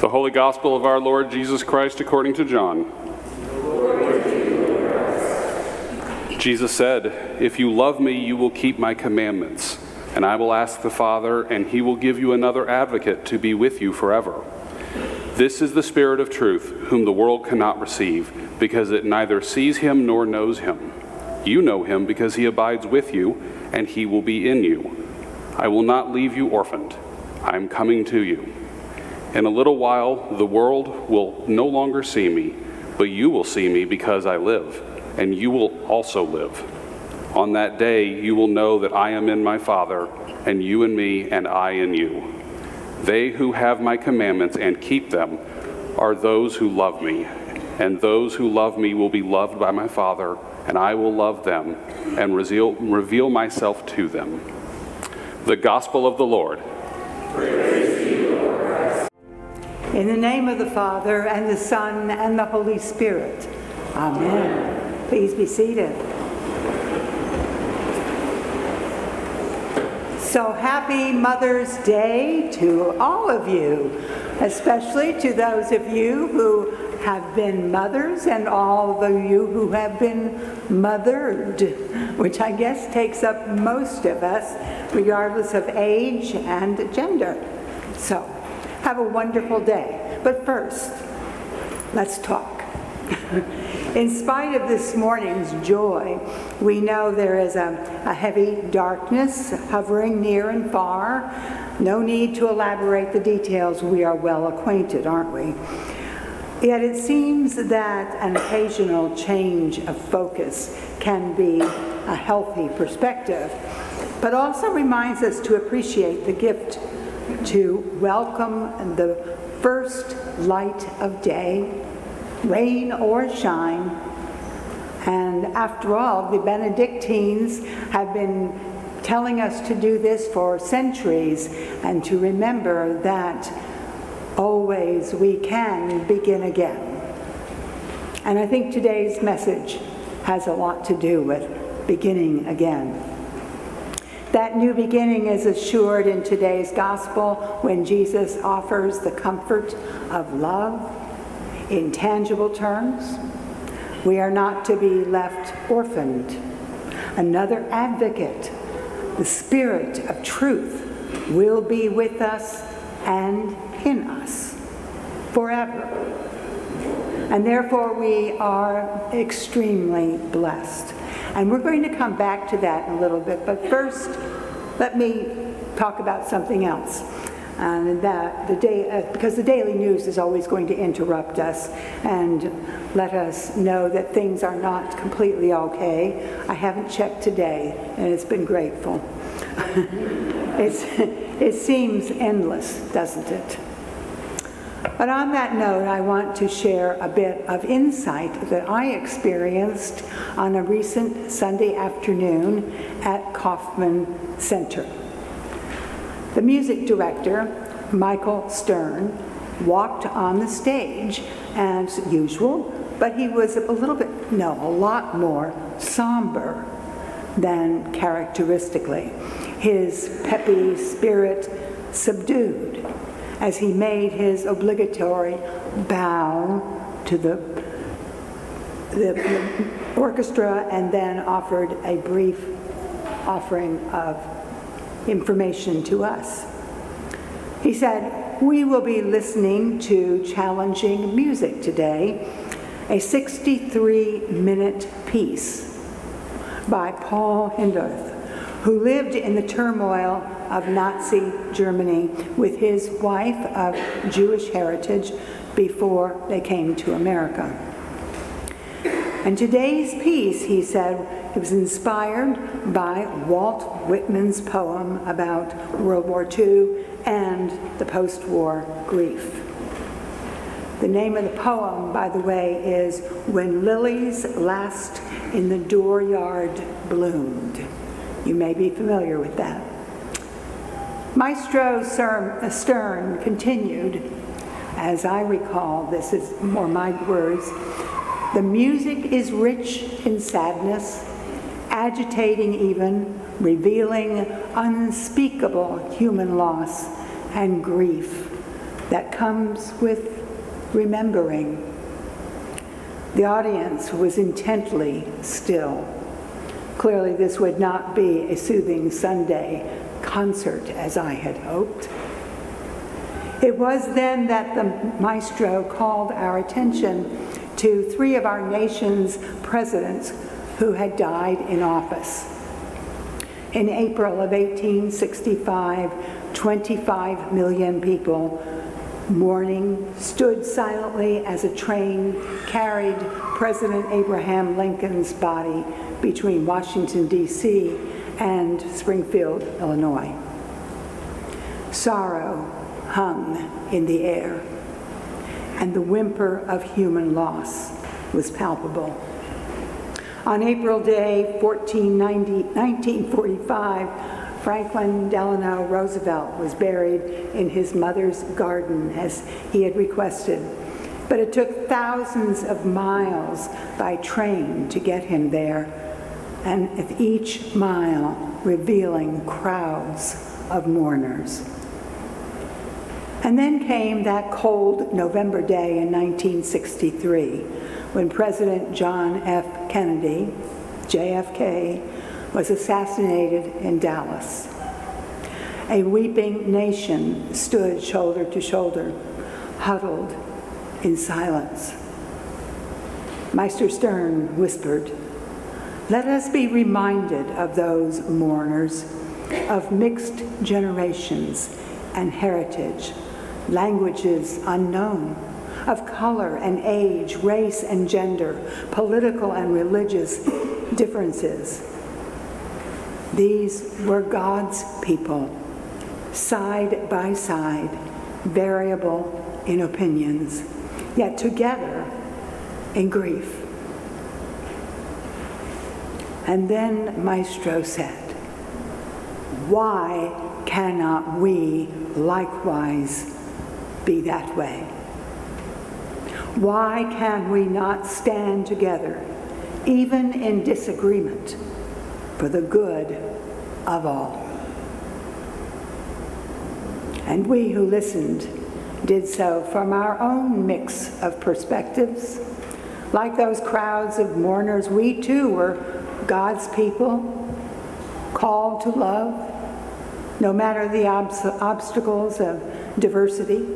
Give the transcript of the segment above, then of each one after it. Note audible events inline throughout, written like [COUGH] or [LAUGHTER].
The Holy Gospel of our Lord Jesus Christ according to John. Jesus said, If you love me, you will keep my commandments, and I will ask the Father, and he will give you another advocate to be with you forever. This is the Spirit of truth, whom the world cannot receive, because it neither sees him nor knows him. You know him because he abides with you, and he will be in you. I will not leave you orphaned. I am coming to you. In a little while, the world will no longer see me, but you will see me because I live, and you will also live. On that day, you will know that I am in my Father, and you in me, and I in you. They who have my commandments and keep them are those who love me, and those who love me will be loved by my Father, and I will love them and reveal, reveal myself to them. The Gospel of the Lord. In the name of the Father, and the Son, and the Holy Spirit. Amen. Please be seated. So happy Mother's Day to all of you, especially to those of you who have been mothers and all of you who have been mothered, which I guess takes up most of us, regardless of age and gender. So have a wonderful day. But first, let's talk. [LAUGHS] In spite of this morning's joy, we know there is a, a, heavy darkness hovering near and far. No need to elaborate the details. We are well acquainted, aren't we? Yet it seems that an occasional change of focus can be a healthy perspective, but also reminds us to appreciate the gift to welcome the first light of day, rain or shine. And after all, the Benedictines have been telling us to do this for centuries and to remember that always we can begin again. And I think today's message has a lot to do with beginning again. That new beginning is assured in today's gospel when Jesus offers the comfort of love in tangible terms. We are not to be left orphaned. Another advocate, the Spirit of truth, will be with us and in us forever. And therefore, we are extremely blessed. And we're going to come back to that in a little bit. But first, let me talk about something else. And that the day, uh, because the daily news is always going to interrupt us and let us know that things are not completely okay. I haven't checked today, and it's been grateful. [LAUGHS] it's, it seems endless, doesn't it? But on that note, I want to share a bit of insight that I experienced on a recent Sunday afternoon at Kauffman Center. The music director, Michael Stern, walked on the stage as usual, but he was a little bit, no, a lot more somber than characteristically. His peppy spirit subdued as he made his obligatory bow to the, the, the orchestra and then offered a brief offering of information to us. He said, We will be listening to challenging music today, a 63 minute piece by Paul Hindemith, who lived in the turmoil of Nazi Germany with his wife of Jewish heritage before they came to America. And today's piece, he said, it was inspired by Walt Whitman's poem about World War II and the post war grief. The name of the poem, by the way, is When Lilacs Last in the Dooryard Bloomed. You may be familiar with that. Maestro Stern continued, as I recall, this is more my words, the music is rich in sadness, agitating even, revealing unspeakable human loss and grief. that comes with remembering. The audience was intently still. Clearly, this would not be a soothing Sunday concert as I had hoped. It was then that the maestro called our attention to three of our nation's presidents who had died in office. In April of 1865, 25 million people mourning stood silently as a train carried President Abraham Lincoln's body between Washington, D.C. and Springfield, Illinois. Sorrow hung in the air, and the whimper of human loss was palpable. On April Day, 1945, Franklin Delano Roosevelt was buried in his mother's garden as he had requested. But it took thousands of miles by train to get him there, and with each mile revealing crowds of mourners. And then came that cold November day in 1963 when President John F. Kennedy, JFK, was assassinated in Dallas. A weeping nation stood shoulder to shoulder, huddled in silence. Meister Stern whispered, Let us be reminded of those mourners, of mixed generations and heritage languages unknown, of color and age, race and gender, political and religious differences. These were God's people, side by side, variable in opinions, yet together in grief. And then Maestro said, Why cannot we likewise be that way? Why can we not stand together, even in disagreement, for the good of all? And we who listened did so from our own mix of perspectives. Like those crowds of mourners, we too were God's people, called to love, no matter the obstacles of diversity.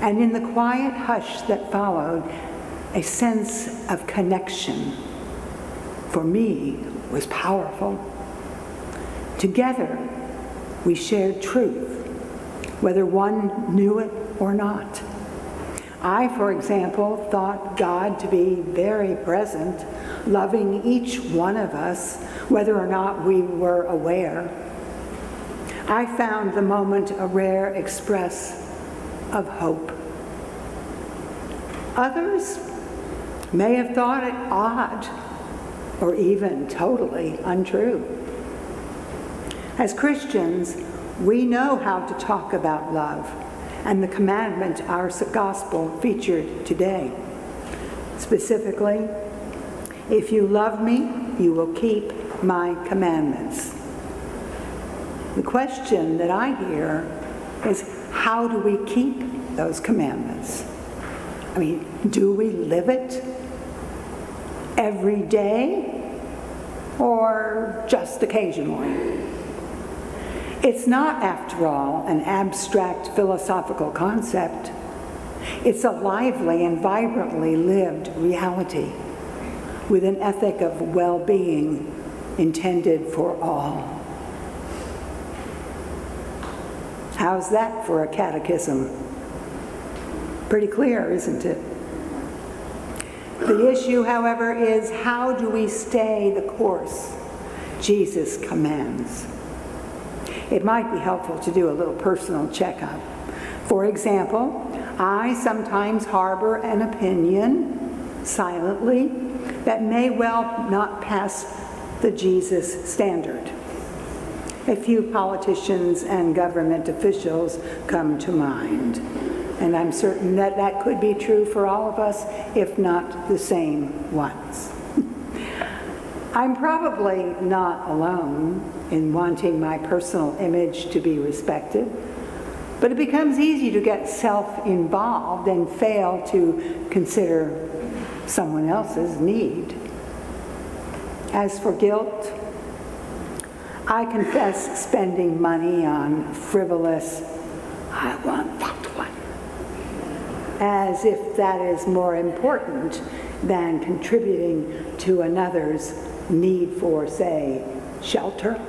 And in the quiet hush that followed, a sense of connection for me was powerful. Together, we shared truth, whether one knew it or not. I, for example, thought God to be very present, loving each one of us, whether or not we were aware. I found the moment a rare express of hope. Others may have thought it odd or even totally untrue. As Christians, we know how to talk about love and the commandment our gospel featured today. Specifically, if you love me, you will keep my commandments. The question that I hear is how do we keep those commandments? I mean, do we live it every day or just occasionally? It's not, after all, an abstract philosophical concept. It's a lively and vibrantly lived reality with an ethic of well being intended for all. How's that for a catechism? Pretty clear, isn't it? The issue, however, is how do we stay the course Jesus commands? It might be helpful to do a little personal checkup. For example, I sometimes harbor an opinion silently that may well not pass the Jesus standard. A few politicians and government officials come to mind. And I'm certain that that could be true for all of us, if not the same ones. [LAUGHS] I'm probably not alone in wanting my personal image to be respected. But it becomes easy to get self-involved and fail to consider someone else's need. As for guilt, I confess spending money on frivolous, I want that one, as if that is more important than contributing to another's need for, say, shelter.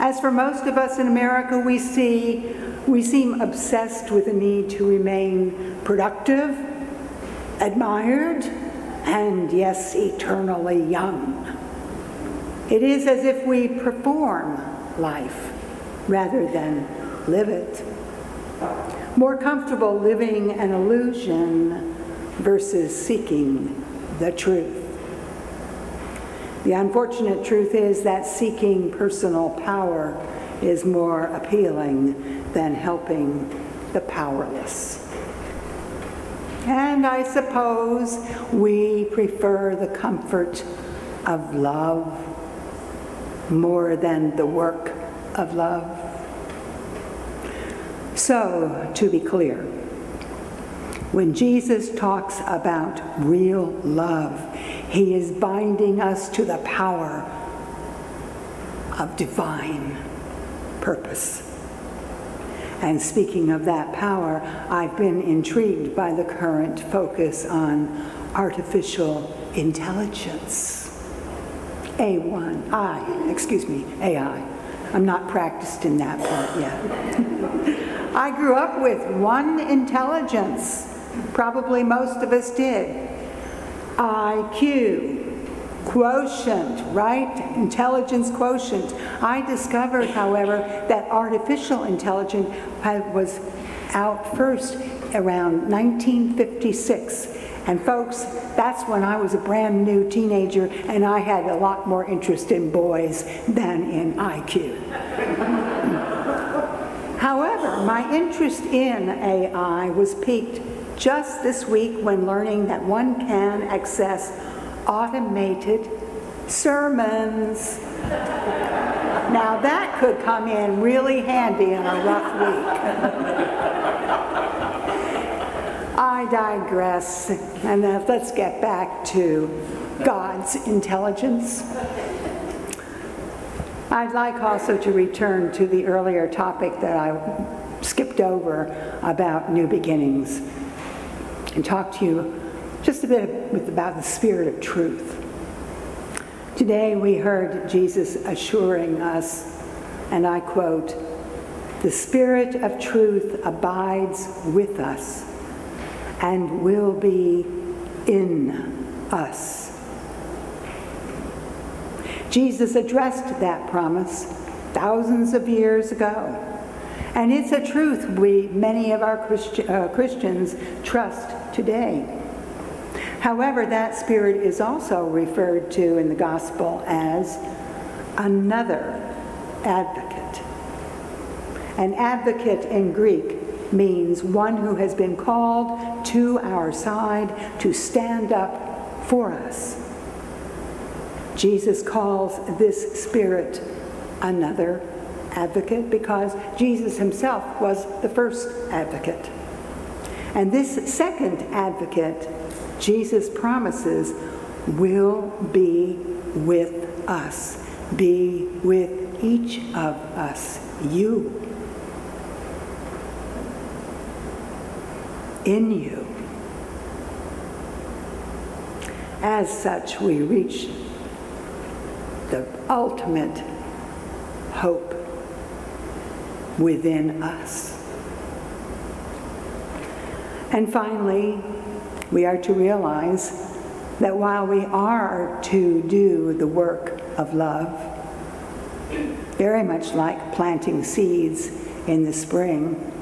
As for most of us in America, we see we seem obsessed with the need to remain productive, admired, and yes, eternally young. It is as if we perform life rather than live it. More comfortable living an illusion versus seeking the truth. The unfortunate truth is that seeking personal power is more appealing than helping the powerless. And I suppose we prefer the comfort of love more than the work of love. So, to be clear, when Jesus talks about real love, he is binding us to the power of divine purpose. And speaking of that power, I've been intrigued by the current focus on artificial intelligence. A1, I, excuse me, AI. I'm not practiced in that part yet. [LAUGHS] I grew up with one intelligence. Probably most of us did. IQ, quotient, right? Intelligence quotient. I discovered, however, that artificial intelligence was out first around 1956 and folks, that's when I was a brand new teenager and I had a lot more interest in boys than in IQ. [LAUGHS] However, my interest in AI was piqued just this week when learning that one can access automated sermons. Now that could come in really handy in a rough week. I digress, and uh, let's get back to God's intelligence. I'd like also to return to the earlier topic that I skipped over about new beginnings and talk to you bit about the spirit of truth. Today we heard Jesus assuring us, and I quote, the spirit of truth abides with us and will be in us. Jesus addressed that promise thousands of years ago. And it's a truth we, many of our Christi uh, Christians, trust today. However, that spirit is also referred to in the gospel as another advocate. An advocate in Greek means one who has been called to our side to stand up for us. Jesus calls this spirit another advocate because Jesus himself was the first advocate. And this second advocate, Jesus promises, will be with us, be with each of us, you in you. As such, we reach the ultimate hope within us. And finally, we are to realize that while we are to do the work of love, very much like planting seeds in the spring,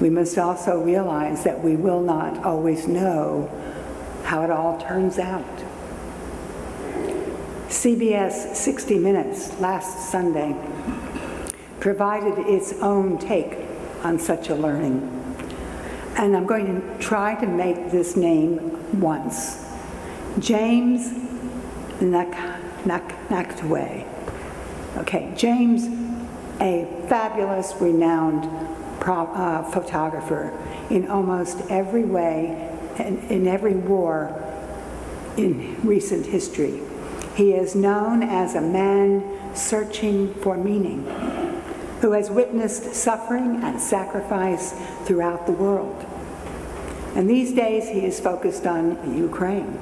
we must also realize that we will not always know how it all turns out. CBS 60 Minutes last Sunday provided its own take on such a learning. And I'm going to try to make this name once. James Nachtwey. Okay, James a fabulous, renowned pro- uh, photographer in almost every way and in every war in recent history. He is known as a man searching for meaning, who has witnessed suffering and sacrifice throughout the world. And these days he is focused on Ukraine,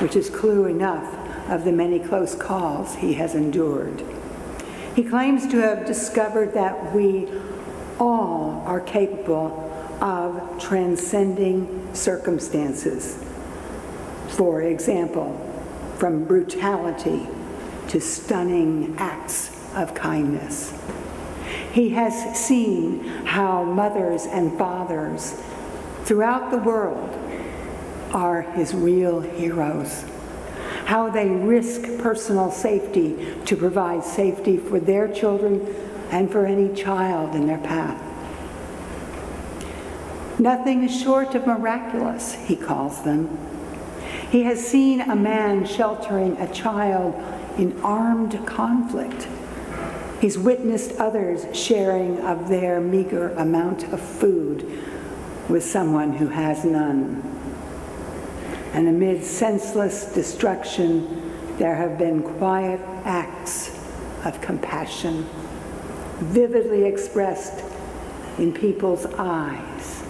which is clue enough of the many close calls he has endured. He claims to have discovered that we all are capable of transcending circumstances. For example, from brutality to stunning acts of kindness. He has seen how mothers and fathers throughout the world are his real heroes. How they risk personal safety to provide safety for their children and for any child in their path. Nothing is short of miraculous, he calls them. He has seen a man sheltering a child in armed conflict. He's witnessed others sharing of their meager amount of food with someone who has none. And amid senseless destruction, there have been quiet acts of compassion, vividly expressed in people's eyes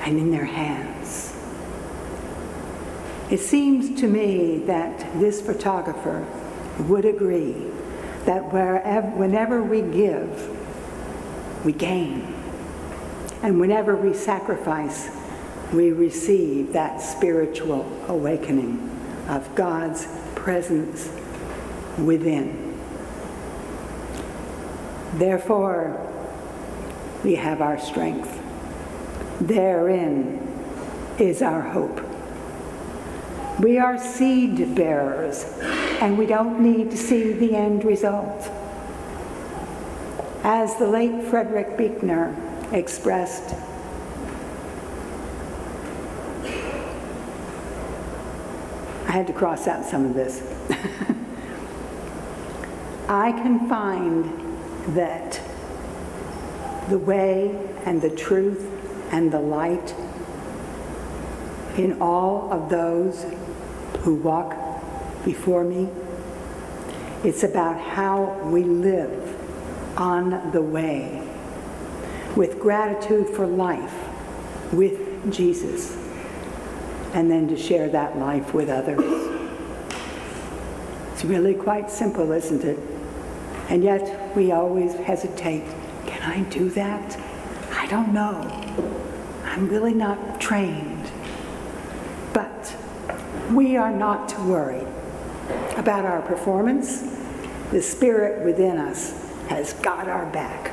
and in their hands. It seems to me that this photographer would agree that wherever, whenever we give, we gain. And whenever we sacrifice, we receive that spiritual awakening of God's presence within. Therefore, we have our strength. Therein is our hope. We are seed bearers, and we don't need to see the end result. As the late Frederick Buechner expressed, I had to cross out some of this. [LAUGHS] I can find that the way and the truth and the light in all of those who walk before me. It's about how we live on the way with gratitude for life with Jesus and then to share that life with others. It's really quite simple, isn't it? And yet we always hesitate. Can I do that? I don't know. I'm really not trained. But we are not to worry about our performance. The Spirit within us has got our back.